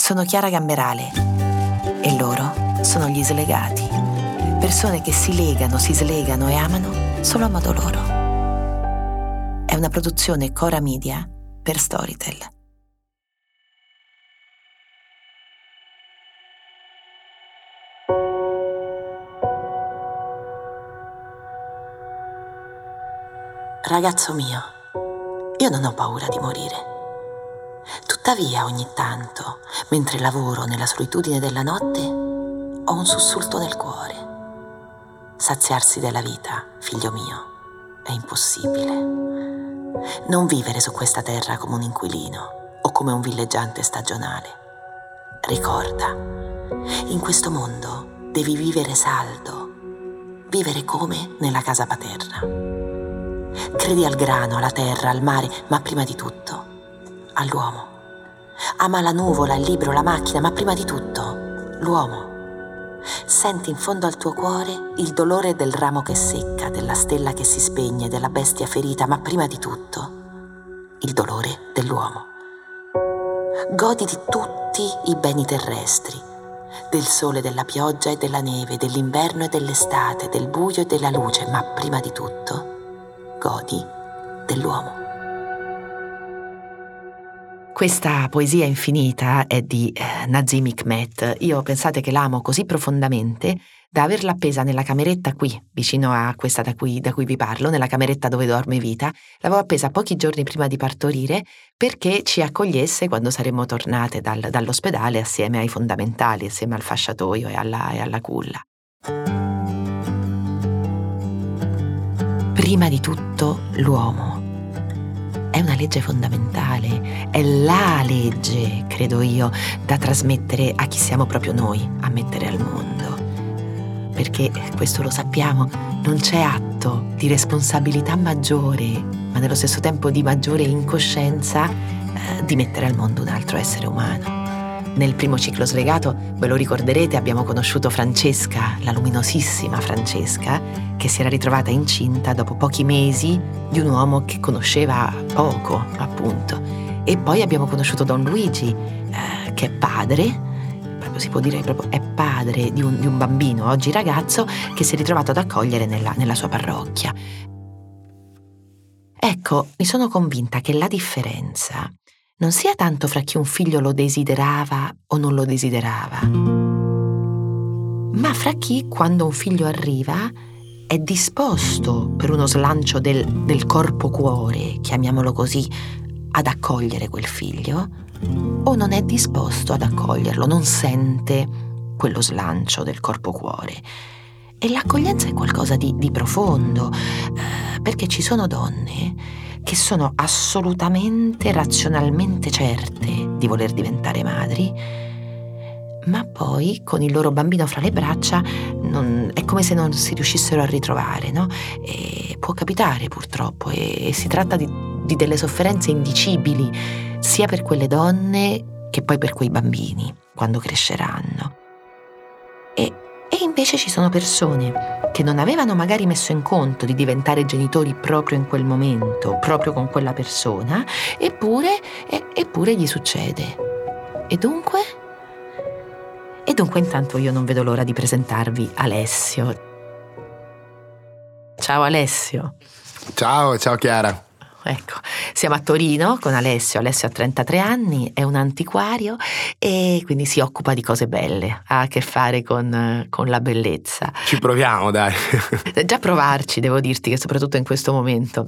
Sono Chiara Gamberale e loro sono gli slegati. Persone che si legano, si slegano e amano solo a modo loro. È una produzione Cora Media per Storytel. Ragazzo mio, io non ho paura di morire. Tuttavia ogni tanto, mentre lavoro nella solitudine della notte, ho un sussulto nel cuore. Saziarsi della vita, figlio mio, è impossibile. Non vivere su questa terra come un inquilino o come un villeggiante stagionale. Ricorda, in questo mondo devi vivere saldo, vivere come nella casa paterna. Credi al grano, alla terra, al mare, ma prima di tutto all'uomo. Ama la nuvola, il libro, la macchina, ma prima di tutto l'uomo. Senti in fondo al tuo cuore il dolore del ramo che secca, della stella che si spegne, della bestia ferita, ma prima di tutto il dolore dell'uomo. Godi di tutti i beni terrestri, del sole, della pioggia e della neve, dell'inverno e dell'estate, del buio e della luce, ma prima di tutto godi dell'uomo. Questa poesia infinita è di eh, Nazim Hikmet. Io pensate che l'amo così profondamente da averla appesa nella cameretta qui, vicino a questa da cui, da cui, vi parlo, nella cameretta dove dorme Vita. L'avevo appesa pochi giorni prima di partorire perché ci accogliesse quando saremmo tornate dal, dall'ospedale assieme ai fondamentali, assieme al fasciatoio e alla, e alla culla. Prima di tutto l'uomo. È una legge fondamentale, è la legge, credo io, da trasmettere a chi siamo proprio noi, a mettere al mondo. Perché, questo lo sappiamo, non c'è atto di responsabilità maggiore, ma nello stesso tempo di maggiore incoscienza, eh, di mettere al mondo un altro essere umano. Nel primo ciclo slegato, ve lo ricorderete, abbiamo conosciuto Francesca, la luminosissima Francesca, che si era ritrovata incinta dopo pochi mesi di un uomo che conosceva poco, appunto. E poi abbiamo conosciuto Don Luigi, eh, che è padre, si può dire proprio è padre di un, di un, bambino, oggi ragazzo, che si è ritrovato ad accogliere nella, nella sua parrocchia. Ecco, mi sono convinta che la differenza non sia tanto fra chi un figlio lo desiderava o non lo desiderava, ma fra chi quando un figlio arriva è disposto per uno slancio del, del corpo-cuore, chiamiamolo così, ad accogliere quel figlio, o non è disposto ad accoglierlo, non sente quello slancio del corpo-cuore. E l'accoglienza è qualcosa di, di profondo, eh, perché ci sono donne che sono assolutamente razionalmente certe di voler diventare madri, ma poi con il loro bambino fra le braccia non, è come se non si riuscissero a ritrovare, no? E può capitare purtroppo e, e si tratta di, di delle sofferenze indicibili sia per quelle donne che poi per quei bambini quando cresceranno. E invece ci sono persone che non avevano magari messo in conto di diventare genitori proprio in quel momento, proprio con quella persona, eppure, e, eppure gli succede. E dunque? E dunque intanto io non vedo l'ora di presentarvi Alessio. Ciao Alessio. Ciao, ciao Chiara. Ecco, siamo a Torino con Alessio. Alessio ha 33 anni, è un antiquario e quindi si occupa di cose belle, ha a che fare con, con la bellezza. Ci proviamo, dai. Già provarci, devo dirti che soprattutto in questo momento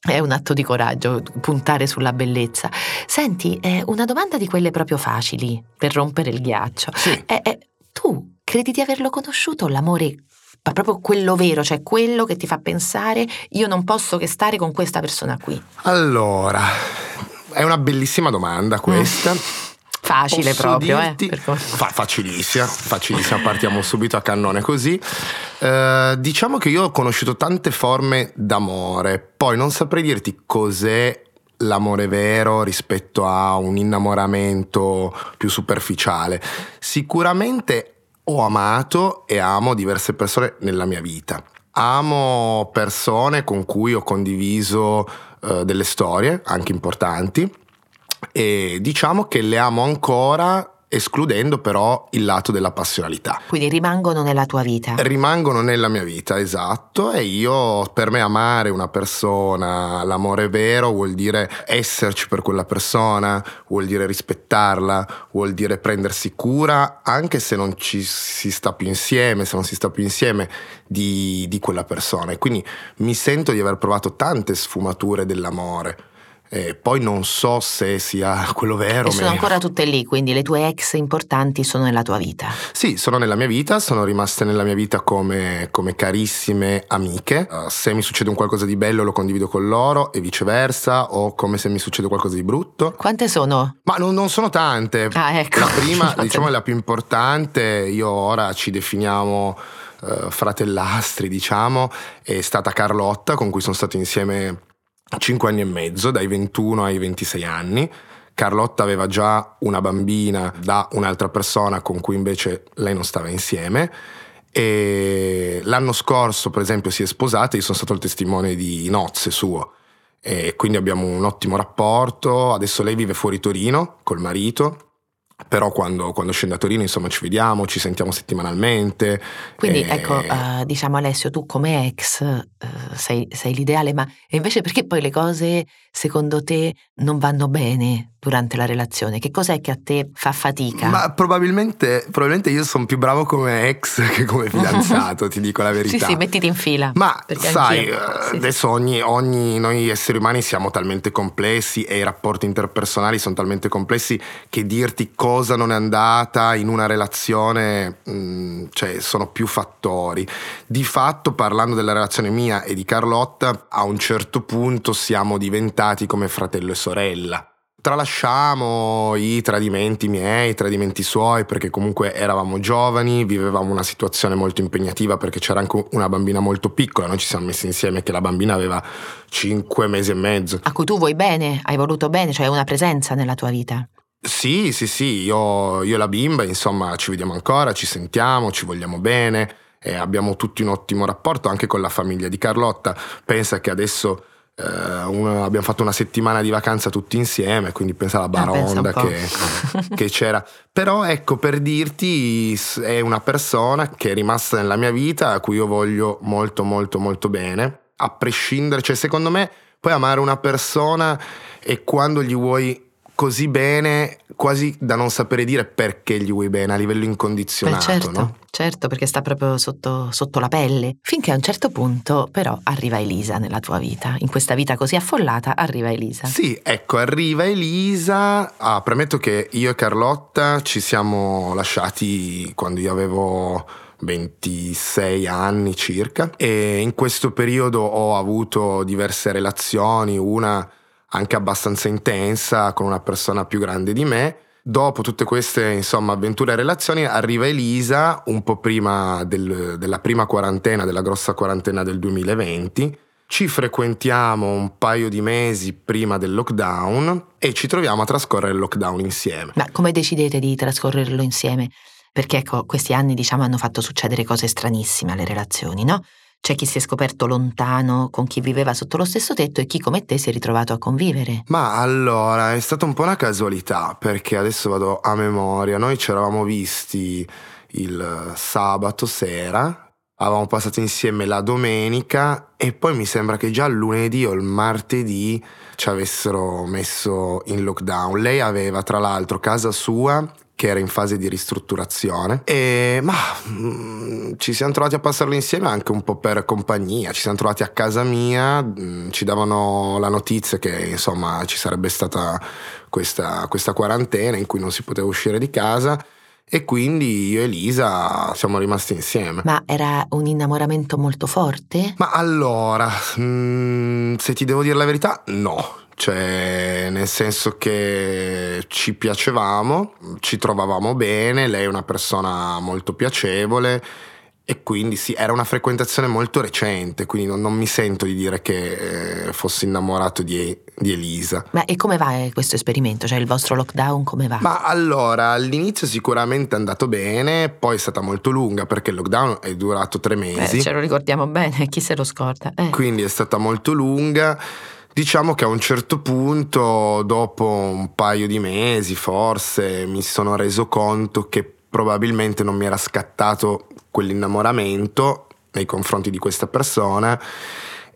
è un atto di coraggio puntare sulla bellezza. Senti, eh, una domanda di quelle proprio facili per rompere il ghiaccio. Sì. Eh, eh, tu credi di averlo conosciuto l'amore ma proprio quello vero, cioè quello che ti fa pensare io non posso che stare con questa persona qui? Allora, è una bellissima domanda questa. Mm. Facile Posso proprio, dirti, eh? Fa- facilissima, facilissima, partiamo subito a cannone così. Uh, diciamo che io ho conosciuto tante forme d'amore, poi non saprei dirti cos'è l'amore vero rispetto a un innamoramento più superficiale. Sicuramente ho amato e amo diverse persone nella mia vita. Amo persone con cui ho condiviso uh, delle storie, anche importanti, e diciamo che le amo ancora escludendo però il lato della passionalità. Quindi rimangono nella tua vita. Rimangono nella mia vita, esatto, e io per me amare una persona, l'amore vero vuol dire esserci per quella persona, vuol dire rispettarla, vuol dire prendersi cura, anche se non ci si sta più insieme, se non si sta più insieme di, di quella persona. E quindi mi sento di aver provato tante sfumature dell'amore eh, poi non so se sia quello vero. E sono meno. ancora tutte lì, quindi le tue ex importanti sono nella tua vita. Sì, sono nella mia vita, sono rimaste nella mia vita come, come carissime amiche. Uh, se mi succede un qualcosa di bello lo condivido con loro e viceversa, o come se mi succede qualcosa di brutto. Quante sono? Ma non, non sono tante. Ah, ecco. La prima, diciamo, è la più importante. Io ora ci definiamo uh, fratellastri, diciamo, è stata Carlotta, con cui sono stato insieme 5 anni e mezzo, dai 21 ai 26 anni. Carlotta aveva già una bambina da un'altra persona con cui invece lei non stava insieme. E l'anno scorso, per esempio, si è sposata io sono stato il testimone di nozze suo. E quindi abbiamo un ottimo rapporto. Adesso lei vive fuori Torino col marito però quando, quando, scendo a Torino insomma ci vediamo, ci sentiamo settimanalmente. Quindi e... ecco, uh, diciamo Alessio, tu come ex uh, sei, sei, l'ideale, ma invece perché poi le cose secondo te non vanno bene durante la relazione? Che cos'è che a te fa fatica? Ma probabilmente, probabilmente io sono più bravo come ex che come fidanzato, ti dico la verità. Sì, sì, mettiti in fila. Ma sai, uh, sì. adesso ogni, ogni, noi esseri umani siamo talmente complessi e i rapporti interpersonali sono talmente complessi che dirti cosa cosa non è andata in una relazione, mh, mm, cioè sono più fattori. Di fatto, parlando della relazione mia e di Carlotta, a un certo punto siamo diventati come fratello e sorella. Tralasciamo i tradimenti miei, i tradimenti suoi, perché comunque eravamo giovani, vivevamo una situazione molto impegnativa perché c'era anche una bambina molto piccola, noi ci siamo messi insieme che la bambina aveva 5 mesi e mezzo. A cui tu vuoi bene, hai voluto bene, cioè una presenza nella tua vita. Sì, sì, sì, io, io e la bimba, insomma, ci vediamo ancora, ci sentiamo, ci vogliamo bene, e abbiamo tutti un ottimo rapporto anche con la famiglia di Carlotta. Pensa che adesso una, abbiamo fatto una settimana di vacanza tutti insieme, quindi pensa alla ah, baronda ah, che, che, c'era. Però ecco, per dirti, è una persona che è rimasta nella mia vita, a cui io voglio molto, molto, molto bene, a prescindere, cioè secondo me puoi amare una persona e quando gli vuoi così bene, quasi da non sapere dire perché gli vuoi bene a livello incondizionato. Beh, certo, no? certo, perché sta proprio sotto, sotto, la pelle. Finché a un certo punto, però, arriva Elisa nella tua vita. In questa vita così affollata, arriva Elisa. Sì, ecco, arriva Elisa. Ah, premetto che io e Carlotta ci siamo lasciati quando io avevo 26 anni circa e in questo periodo ho avuto diverse relazioni, una anche abbastanza intensa con una persona più grande di me. Dopo tutte queste insomma, avventure e relazioni arriva Elisa un po' prima del, della prima quarantena, della grossa quarantena del 2020. Ci frequentiamo un paio di mesi prima del lockdown e ci troviamo a trascorrere il lockdown insieme. Ma come decidete di trascorrerlo insieme? Perché ecco, questi anni diciamo hanno fatto succedere cose stranissime alle relazioni, no? C'è chi si è scoperto lontano con chi viveva sotto lo stesso tetto e chi come te si è ritrovato a convivere. Ma allora, è stata un po' una casualità, perché adesso vado a memoria. Noi ci eravamo visti il sabato sera, avevamo passato insieme la domenica e poi mi sembra che già lunedì o il martedì ci avessero messo in lockdown. Lei aveva tra l'altro casa sua che era in fase di ristrutturazione e ma mh, mm, ci siamo trovati a passarlo insieme anche un po' per compagnia, ci siamo trovati a casa mia, mh, mm, ci davano la notizia che insomma ci sarebbe stata questa, questa quarantena in cui non si poteva uscire di casa e quindi io e Elisa siamo rimasti insieme. Ma era un innamoramento molto forte? Ma allora, mh, mm, se ti devo dire la verità, no cioè nel senso che ci piacevamo, ci trovavamo bene, lei è una persona molto piacevole e quindi sì, era una frequentazione molto recente, quindi non, non mi sento di dire che eh, fossi innamorato di, di, Elisa. Ma e come va eh, questo esperimento? Cioè il vostro lockdown come va? Ma allora, all'inizio sicuramente è andato bene, poi è stata molto lunga perché il lockdown è durato tre mesi. Eh, ce lo ricordiamo bene, chi se lo scorda. Eh. Quindi è stata molto lunga Diciamo che a un certo punto, dopo un paio di mesi forse, mi sono reso conto che probabilmente non mi era scattato quell'innamoramento nei confronti di questa persona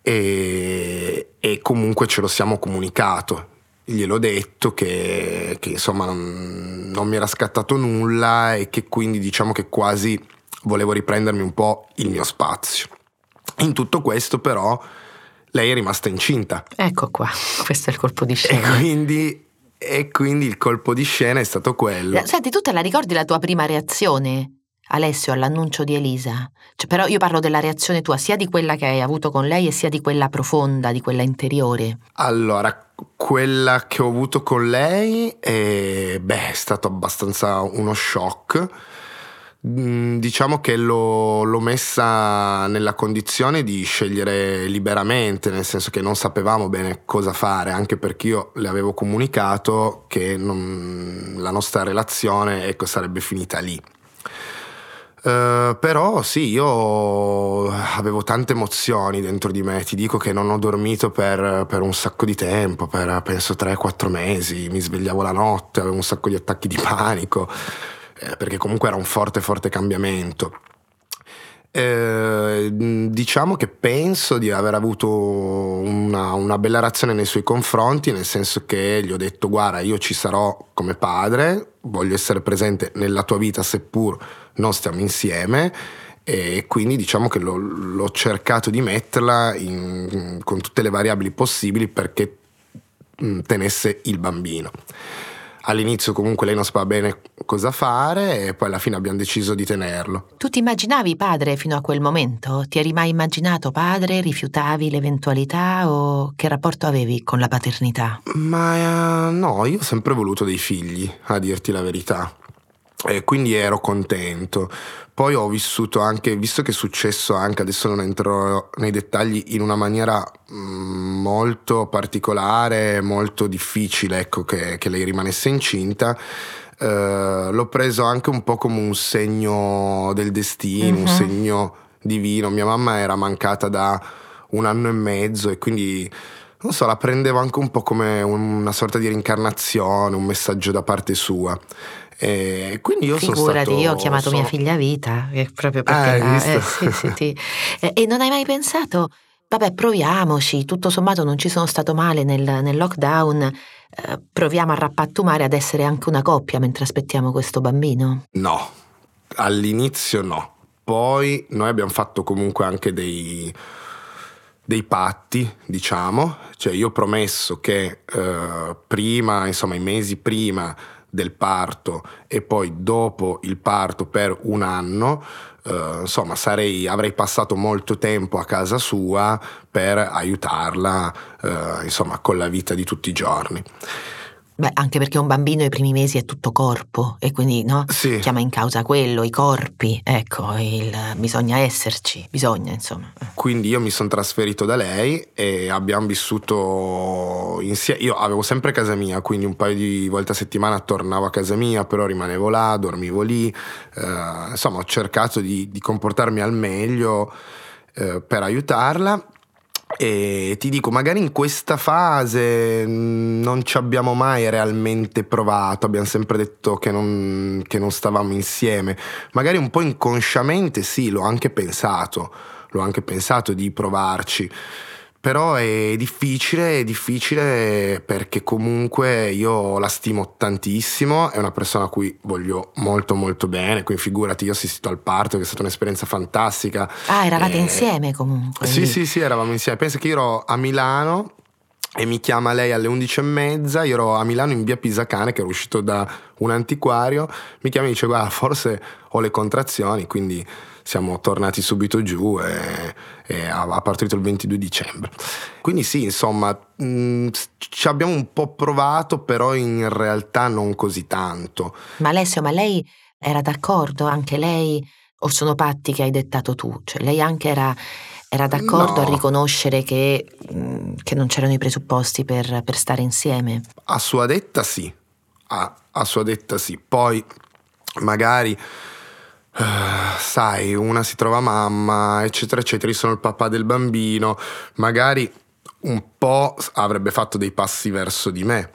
e, e comunque ce lo siamo comunicato. Gliel'ho detto che, che insomma non, non mi era scattato nulla e che quindi diciamo che quasi volevo riprendermi un po' il mio spazio. In tutto questo però lei è rimasta incinta. Ecco qua, questo è il colpo di scena. E quindi, e quindi il colpo di scena è stato quello. Eh, senti, tu te la ricordi la tua prima reazione? Alessio, all'annuncio di Elisa. Cioè, però io parlo della reazione tua, sia di quella che hai avuto con lei e sia di quella profonda, di quella interiore. Allora, quella che ho avuto con lei è, beh, è stato abbastanza uno shock diciamo che l'ho, l'ho, messa nella condizione di scegliere liberamente, nel senso che non sapevamo bene cosa fare, anche perché io le avevo comunicato che non, la nostra relazione ecco, sarebbe finita lì. Uh, però sì, io avevo tante emozioni dentro di me, ti dico che non ho dormito per, per un sacco di tempo, per penso 3-4 mesi, mi svegliavo la notte, avevo un sacco di attacchi di panico eh, perché comunque era un forte, forte cambiamento. Eh, diciamo che penso di aver avuto una, una, bella reazione nei suoi confronti, nel senso che gli ho detto guarda io ci sarò come padre, voglio essere presente nella tua vita seppur non stiamo insieme e quindi diciamo che l'ho, l'ho cercato di metterla in, con tutte le variabili possibili perché tenesse il bambino all'inizio comunque lei non sapeva bene cosa fare e poi alla fine abbiamo deciso di tenerlo. Tu ti immaginavi padre fino a quel momento? Ti eri mai immaginato padre? Rifiutavi l'eventualità o che rapporto avevi con la paternità? Ma uh, no, io ho sempre voluto dei figli, a dirti la verità. E quindi ero contento. Poi ho vissuto anche, visto che è successo anche, adesso non entrerò nei dettagli, in una maniera mm, molto particolare, molto difficile, ecco, che, che lei rimanesse incinta. Eh, l'ho preso anche un po' come un segno del destino, mm-hmm. un mhm. segno divino. Mia mamma era mancata da un anno e mezzo e quindi non so, la prendevo anche un po' come una sorta di reincarnazione, un messaggio da parte sua. E quindi io Figurati, sono stato, io ho chiamato sono... mia figlia Vita, proprio perché ah, la, eh, sì, sì, sì. e, e non hai mai pensato, vabbè proviamoci, tutto sommato non ci sono stato male nel, nel lockdown, eh, proviamo a rappattumare ad essere anche una coppia mentre aspettiamo questo bambino? No, all'inizio no. Poi noi abbiamo fatto comunque anche dei, dei patti, diciamo, cioè io ho promesso che eh, prima, insomma i mesi prima del parto e poi dopo il parto per un anno, eh, insomma sarei, avrei passato molto tempo a casa sua per aiutarla eh, insomma, con la vita di tutti i giorni. Beh, anche perché un bambino ai primi mesi è tutto corpo e quindi no? Sì. chiama in causa quello, i corpi, ecco, il, bisogna esserci, bisogna insomma. Quindi io mi sono trasferito da lei e abbiamo vissuto insieme, io avevo sempre casa mia, quindi un paio di volte a settimana tornavo a casa mia, però rimanevo là, dormivo lì, eh, insomma ho cercato di, di comportarmi al meglio eh, per aiutarla e ti dico, magari in questa fase mm, non ci abbiamo mai realmente provato, abbiamo sempre detto che non, che non stavamo insieme. Magari un po' inconsciamente sì, l'ho anche pensato, l'ho anche pensato di provarci però è difficile, è difficile perché comunque io la stimo tantissimo, è una persona a cui voglio molto molto bene, quindi figurati, io ho assistito al parto che è stata un'esperienza fantastica. Ah, eravate e... insieme comunque? Sì, sì, sì, eravamo insieme. Pensa che io ero a Milano e mi chiama lei alle 11 e mezza, io ero a Milano in via Pisacane che ero uscito da un antiquario, mi chiama e dice guarda forse ho le contrazioni, quindi siamo tornati subito giù e, e ha, partorito il 22 dicembre. Quindi sì, insomma, mh, mm, ci abbiamo un po' provato, però in realtà non così tanto. Ma Alessio, ma lei era d'accordo, anche lei, o sono patti che hai dettato tu? Cioè lei anche era era d'accordo no. a riconoscere che, mm, che, non c'erano i presupposti per, per, stare insieme? A sua detta sì, a, a sua detta sì. Poi magari Uh, sai, una si trova mamma, eccetera, eccetera, io sono il papà del bambino, magari un po' avrebbe fatto dei passi verso di me.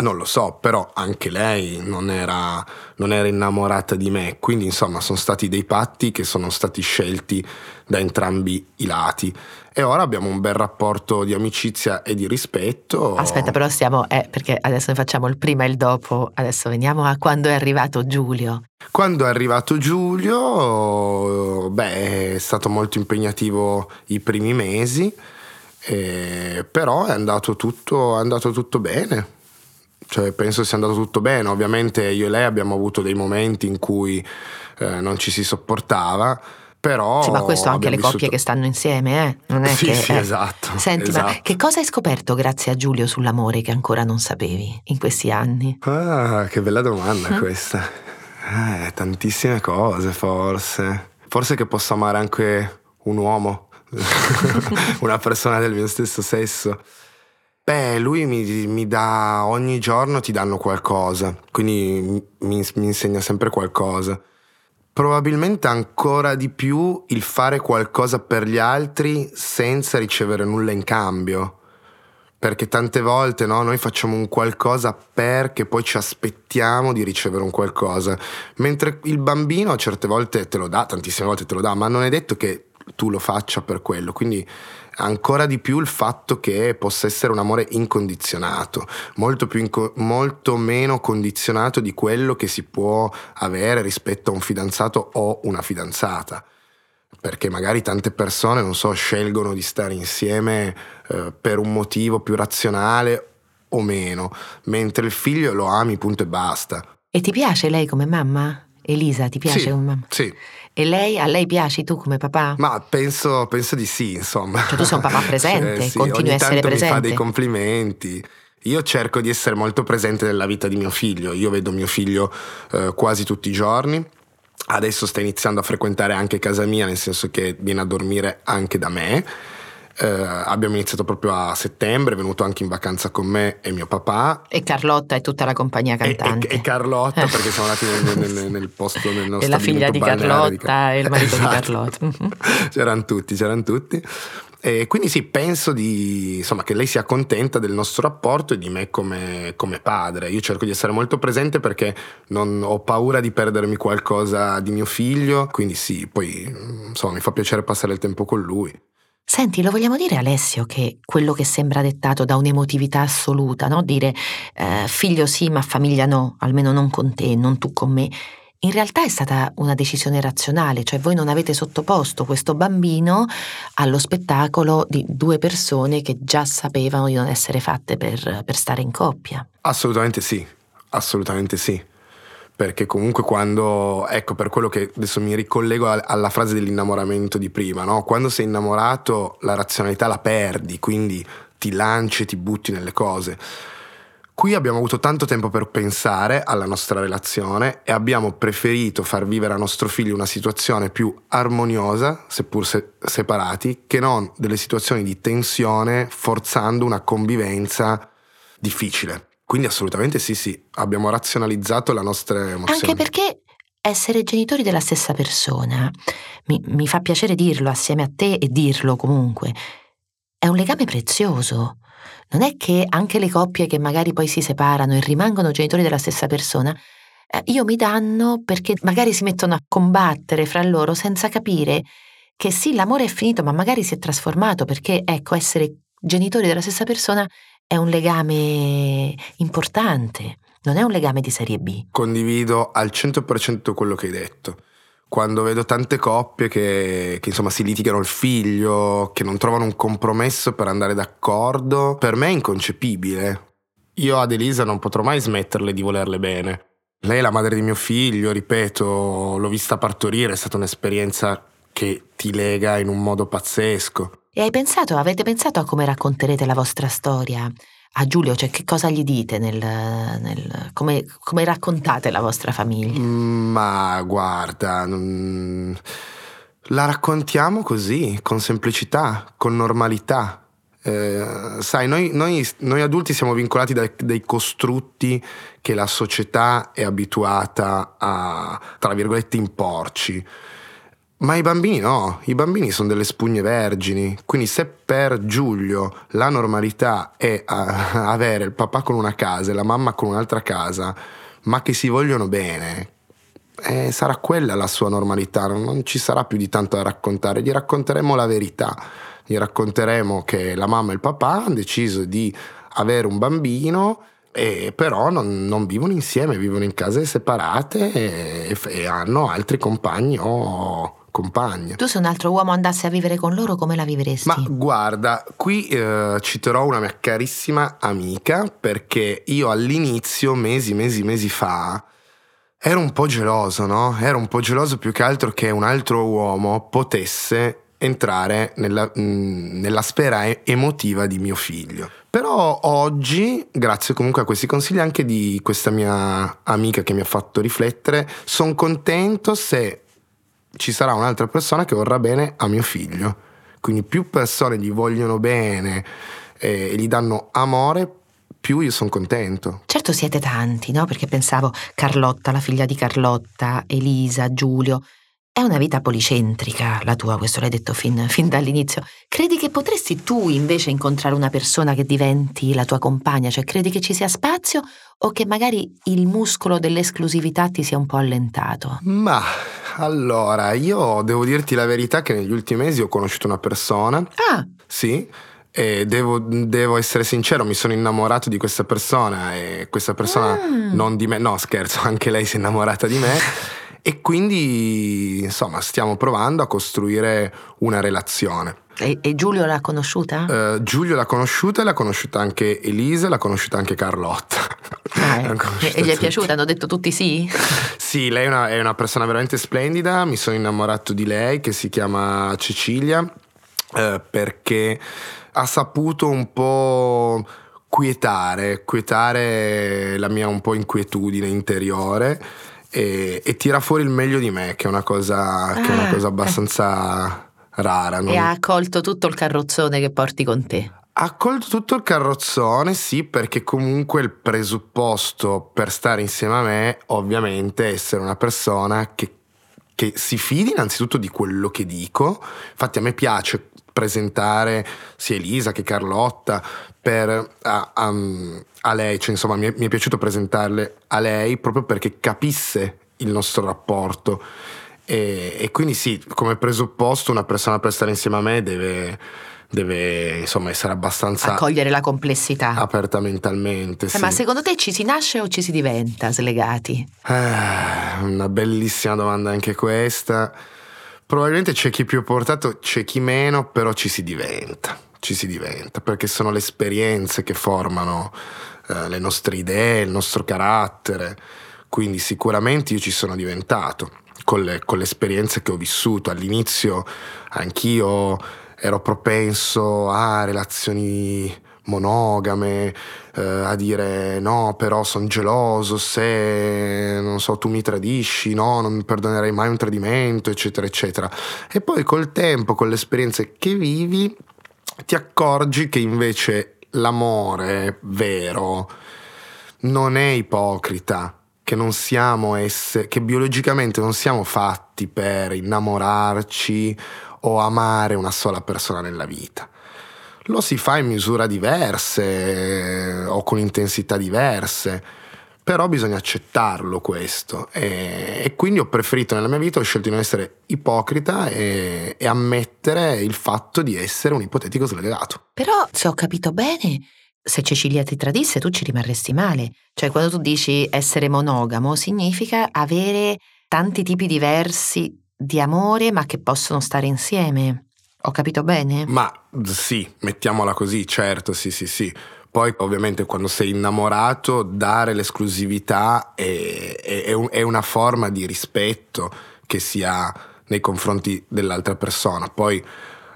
Non lo so, però anche lei non era, non era, innamorata di me, quindi insomma sono stati dei patti che sono stati scelti da entrambi i lati e ora abbiamo un bel rapporto di amicizia e di rispetto. Aspetta, però stiamo, eh, perché adesso ne facciamo il prima e il dopo, adesso veniamo a quando è arrivato Giulio. Quando è arrivato Giulio, beh, è stato molto impegnativo i primi mesi, eh, però è andato tutto, è andato tutto bene cioè, penso sia andato tutto bene. Ovviamente io e lei abbiamo avuto dei momenti in cui eh, non ci si sopportava. Però sì, ma questo anche le vissuto... coppie che stanno insieme, eh? Non è sì, che, sì, eh. esatto. Senti, esatto. ma che cosa hai scoperto grazie a Giulio sull'amore che ancora non sapevi in questi anni? Ah, che bella domanda mm? questa. Eh, tantissime cose, forse. Forse che posso amare anche un uomo, una persona del mio stesso sesso. Beh, lui mi, mi, dà ogni giorno ti danno qualcosa, quindi mi, mi, insegna sempre qualcosa. Probabilmente ancora di più il fare qualcosa per gli altri senza ricevere nulla in cambio. Perché tante volte no, noi facciamo un qualcosa perché poi ci aspettiamo di ricevere un qualcosa. Mentre il bambino certe volte te lo dà, tantissime volte te lo dà, ma non è detto che tu lo faccia per quello. Quindi ancora di più il fatto che possa essere un amore incondizionato, molto, inco- molto meno condizionato di quello che si può avere rispetto a un fidanzato o una fidanzata perché magari tante persone, non so, scelgono di stare insieme eh, per un motivo più razionale o meno, mentre il figlio lo ami, punto e basta. E ti piace lei come mamma? Elisa, ti piace sì, come mamma? Sì. E lei, a lei piaci tu come papà? Ma penso, penso di sì, insomma. Cioè tu sei un papà presente, cioè, sì, continui a essere presente. mi fa dei complimenti. Io cerco di essere molto presente nella vita di mio figlio. Io vedo mio figlio eh, quasi tutti i giorni. Adesso sta iniziando a frequentare anche casa mia, nel senso che viene a dormire anche da me eh, abbiamo iniziato proprio a settembre, è venuto anche in vacanza con me e mio papà. E Carlotta e tutta la compagnia cantante. E, e, e Carlotta, perché siamo andati nel, nel, nel posto nel nostro E la figlia di Carlotta di Car- e il marito esatto. di Carlotta. c'erano tutti, c'erano tutti. E quindi sì, penso di, insomma, che lei sia contenta del nostro rapporto e di me come, come, padre. Io cerco di essere molto presente perché non ho paura di perdermi qualcosa di mio figlio, quindi sì, poi insomma, mi fa piacere passare il tempo con lui. Senti, lo vogliamo dire Alessio che quello che sembra dettato da un'emotività assoluta, no? Dire eh, figlio sì ma famiglia no, almeno non con te, non tu con me, in realtà è stata una decisione razionale, cioè voi non avete sottoposto questo bambino allo spettacolo di due persone che già sapevano di non essere fatte per, per stare in coppia. Assolutamente sì, assolutamente sì perché comunque quando, ecco per quello che adesso mi ricollego alla frase dell'innamoramento di prima, no? quando sei innamorato la razionalità la perdi, quindi ti lanci e ti butti nelle cose. Qui abbiamo avuto tanto tempo per pensare alla nostra relazione e abbiamo preferito far vivere a nostro figlio una situazione più armoniosa, seppur se- separati, che non delle situazioni di tensione forzando una convivenza difficile. Quindi assolutamente sì, sì, abbiamo razionalizzato la nostra emozione. Anche perché essere genitori della stessa persona, mi, mi, fa piacere dirlo assieme a te e dirlo comunque, è un legame prezioso. Non è che anche le coppie che magari poi si separano e rimangono genitori della stessa persona, eh, io mi danno perché magari si mettono a combattere fra loro senza capire che sì, l'amore è finito, ma magari si è trasformato perché, ecco, essere genitori della stessa persona è un legame importante, non è un legame di serie B. Condivido al 100% quello che hai detto. Quando vedo tante coppie che, che, insomma si litigano il figlio, che non trovano un compromesso per andare d'accordo, per me è inconcepibile. Io ad Elisa non potrò mai smetterle di volerle bene. Lei è la madre di mio figlio, ripeto, l'ho vista partorire, è stata un'esperienza che ti lega in un modo pazzesco. E hai pensato, avete pensato a come racconterete la vostra storia? A Giulio, cioè che cosa gli dite nel, nel come, come, raccontate la vostra famiglia? Mm, ma guarda, la raccontiamo così, con semplicità, con normalità. Eh, sai, noi, noi, noi, adulti siamo vincolati dai, dai, costrutti che la società è abituata a, tra virgolette, imporci Ma i bambini no, i bambini sono delle spugne vergini, quindi se per Giulio la normalità è avere il papà con una casa e la mamma con un'altra casa, ma che si vogliono bene, eh, sarà quella la sua normalità, non ci sarà più di tanto da raccontare, gli racconteremo la verità, gli racconteremo che la mamma e il papà hanno deciso di avere un bambino e però non, non, vivono insieme, vivono in case separate e, e hanno altri compagni o compagne. Tu se un altro uomo andasse a vivere con loro, come la vivresti? Ma guarda, qui eh, citerò una mia carissima amica perché io all'inizio, mesi, mesi, mesi fa, ero un po' geloso, no? Ero un po' geloso più che altro che un altro uomo potesse entrare nella, mh, mm, nella sfera emotiva di mio figlio. Però oggi, grazie comunque a questi consigli anche di questa mia amica che mi ha fatto riflettere, sono contento se ci sarà un'altra persona che vorrà bene a mio figlio. Quindi più persone gli vogliono bene e gli danno amore, più io sono contento. Certo siete tanti, no? Perché pensavo Carlotta, la figlia di Carlotta, Elisa, Giulio. È una vita policentrica la tua, questo l'hai detto fin, fin, dall'inizio. Credi che potresti tu invece incontrare una persona che diventi la tua compagna? Cioè credi che ci sia spazio o che magari il muscolo dell'esclusività ti sia un po' allentato? Ma allora, io devo dirti la verità che negli ultimi mesi ho conosciuto una persona. Ah! Sì. E devo, devo, essere sincero, mi sono innamorato di questa persona e questa persona mm. non di me, no scherzo, anche lei si è innamorata di me. E quindi, insomma, stiamo provando a costruire una relazione. E, e Giulio l'ha conosciuta? Uh, Giulio l'ha conosciuta e l'ha conosciuta anche Elisa, l'ha conosciuta anche Carlotta. Ah, eh. e, gli è piaciuta? Hanno detto tutti sì? sì, lei è una, è una, persona veramente splendida, mi sono innamorato di lei che si chiama Cecilia uh, perché ha saputo un po' quietare, quietare la mia un po' inquietudine interiore e, e, tira fuori il meglio di me, che è una cosa, ah, è una ah, cosa abbastanza rara. Non... E ha accolto tutto il carrozzone che porti con te. Ha accolto tutto il carrozzone, sì, perché comunque il presupposto per stare insieme a me, ovviamente, è essere una persona che, che si fidi innanzitutto di quello che dico. Infatti a me piace presentare sia Elisa che Carlotta per, a, a, a lei, cioè insomma mi è, mi è piaciuto presentarle a lei proprio perché capisse il nostro rapporto. E, e, quindi sì, come presupposto una persona per stare insieme a me deve, deve insomma essere abbastanza... Accogliere la complessità. Aperta mentalmente, eh, sì. Ma secondo te ci si nasce o ci si diventa slegati? Eh, una bellissima domanda anche questa. Probabilmente c'è chi più portato, c'è chi meno, però ci si diventa ci si diventa, perché sono le esperienze che formano eh, le nostre idee, il nostro carattere. Quindi sicuramente io ci sono diventato con le, con le esperienze che ho vissuto. All'inizio anch'io ero propenso a relazioni monogame, eh, a dire no, però sono geloso se, non so, tu mi tradisci, no, non mi perdonerei mai un tradimento, eccetera, eccetera. E poi col tempo, con le esperienze che vivi, ti accorgi che invece l'amore vero non è ipocrita, che non siamo esse, che biologicamente non siamo fatti per innamorarci o amare una sola persona nella vita. Lo si fa in misura diverse o con intensità diverse però bisogna accettarlo questo e, e, quindi ho preferito nella mia vita, ho scelto di non essere ipocrita e, e ammettere il fatto di essere un ipotetico slegato. Però se ho capito bene, se Cecilia ti tradisse tu ci rimarresti male. Cioè quando tu dici essere monogamo significa avere tanti tipi diversi di amore ma che possono stare insieme. Ho capito bene? Ma sì, mettiamola così, certo, sì, sì, sì. Poi ovviamente quando sei innamorato dare l'esclusività è, è, è una forma di rispetto che si ha nei confronti dell'altra persona. Poi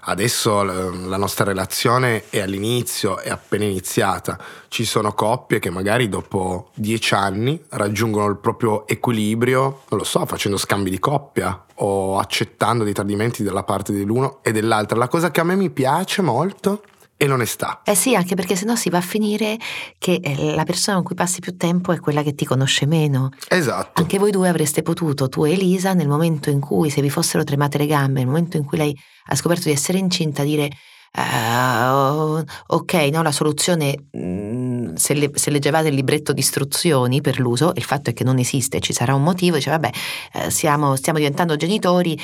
adesso la nostra relazione è all'inizio, è appena iniziata. Ci sono coppie che magari dopo dieci anni raggiungono il proprio equilibrio, non lo so, facendo scambi di coppia o accettando dei tradimenti dalla parte dell'uno e dell'altra. La cosa che a me mi piace molto e l'onestà. Eh sì, anche perché sennò si va a finire che eh, la persona con cui passi più tempo è quella che ti conosce meno. Esatto. Anche voi due avreste potuto, tu e Elisa, nel momento in cui, se vi fossero tremate le gambe, nel momento in cui lei ha scoperto di essere incinta, dire Uh, ok, no, la soluzione, mh, mm, se, le, se, leggevate il libretto di istruzioni per l'uso, il fatto è che non esiste, ci sarà un motivo, dice vabbè, eh, siamo, stiamo diventando genitori,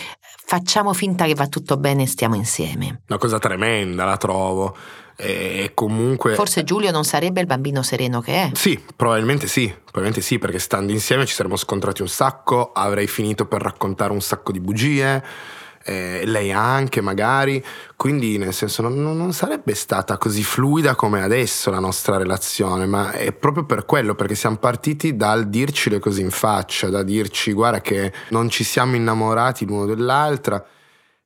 facciamo finta che va tutto bene e stiamo insieme. Una cosa tremenda, la trovo. E comunque. Forse Giulio non sarebbe il bambino sereno che è. Sì, probabilmente sì, probabilmente sì, perché stando insieme ci saremmo scontrati un sacco, avrei finito per raccontare un sacco di bugie eh, lei anche magari, quindi nel senso non, non, sarebbe stata così fluida come adesso la nostra relazione, ma è proprio per quello, perché siamo partiti dal dircile così in faccia, da dirci guarda che non ci siamo innamorati l'uno dell'altra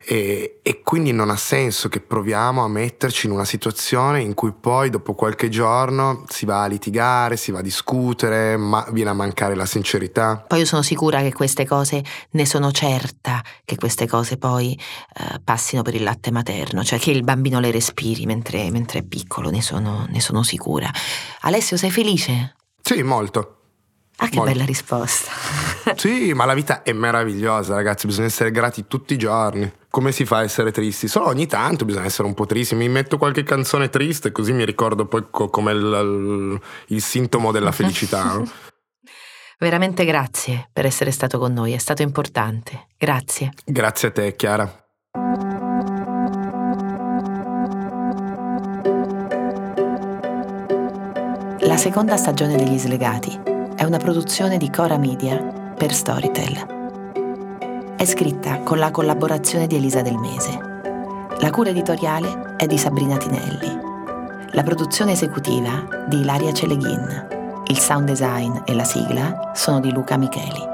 e, e, quindi non ha senso che proviamo a metterci in una situazione in cui poi dopo qualche giorno si va a litigare, si va a discutere, ma viene a mancare la sincerità. Poi io sono sicura che queste cose, ne sono certa che queste cose poi eh, passino per il latte materno, cioè che il bambino le respiri mentre, mentre è piccolo, ne sono, ne sono sicura. Alessio, sei felice? Sì, molto. Ah, che molto. bella risposta. sì, ma la vita è meravigliosa, ragazzi, bisogna essere grati tutti i giorni come si fa a essere tristi? Solo ogni tanto bisogna essere un po' tristi. Mi metto qualche canzone triste, così mi ricordo poi co- come il, il, il, sintomo della felicità. No? Veramente grazie per essere stato con noi, è stato importante. Grazie. Grazie a te, Chiara. La seconda stagione degli Slegati è una produzione di Cora Media per Storytel. È scritta con la collaborazione di Elisa Del Mese. La cura editoriale è di Sabrina Tinelli. La produzione esecutiva di Ilaria Celeghin. Il sound design e la sigla sono di Luca Micheli.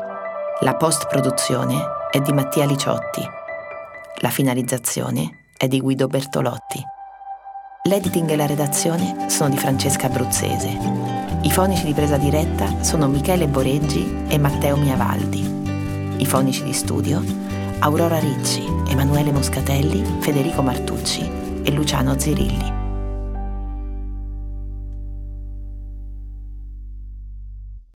La post-produzione è di Mattia Liciotti. La finalizzazione è di Guido Bertolotti. L'editing e la redazione sono di Francesca Abruzzese. I fonici di presa diretta sono Michele Boreggi e Matteo Miavaldi. I fonici di studio Aurora Ricci, Emanuele Moscatelli, Federico Martucci e Luciano Zirilli.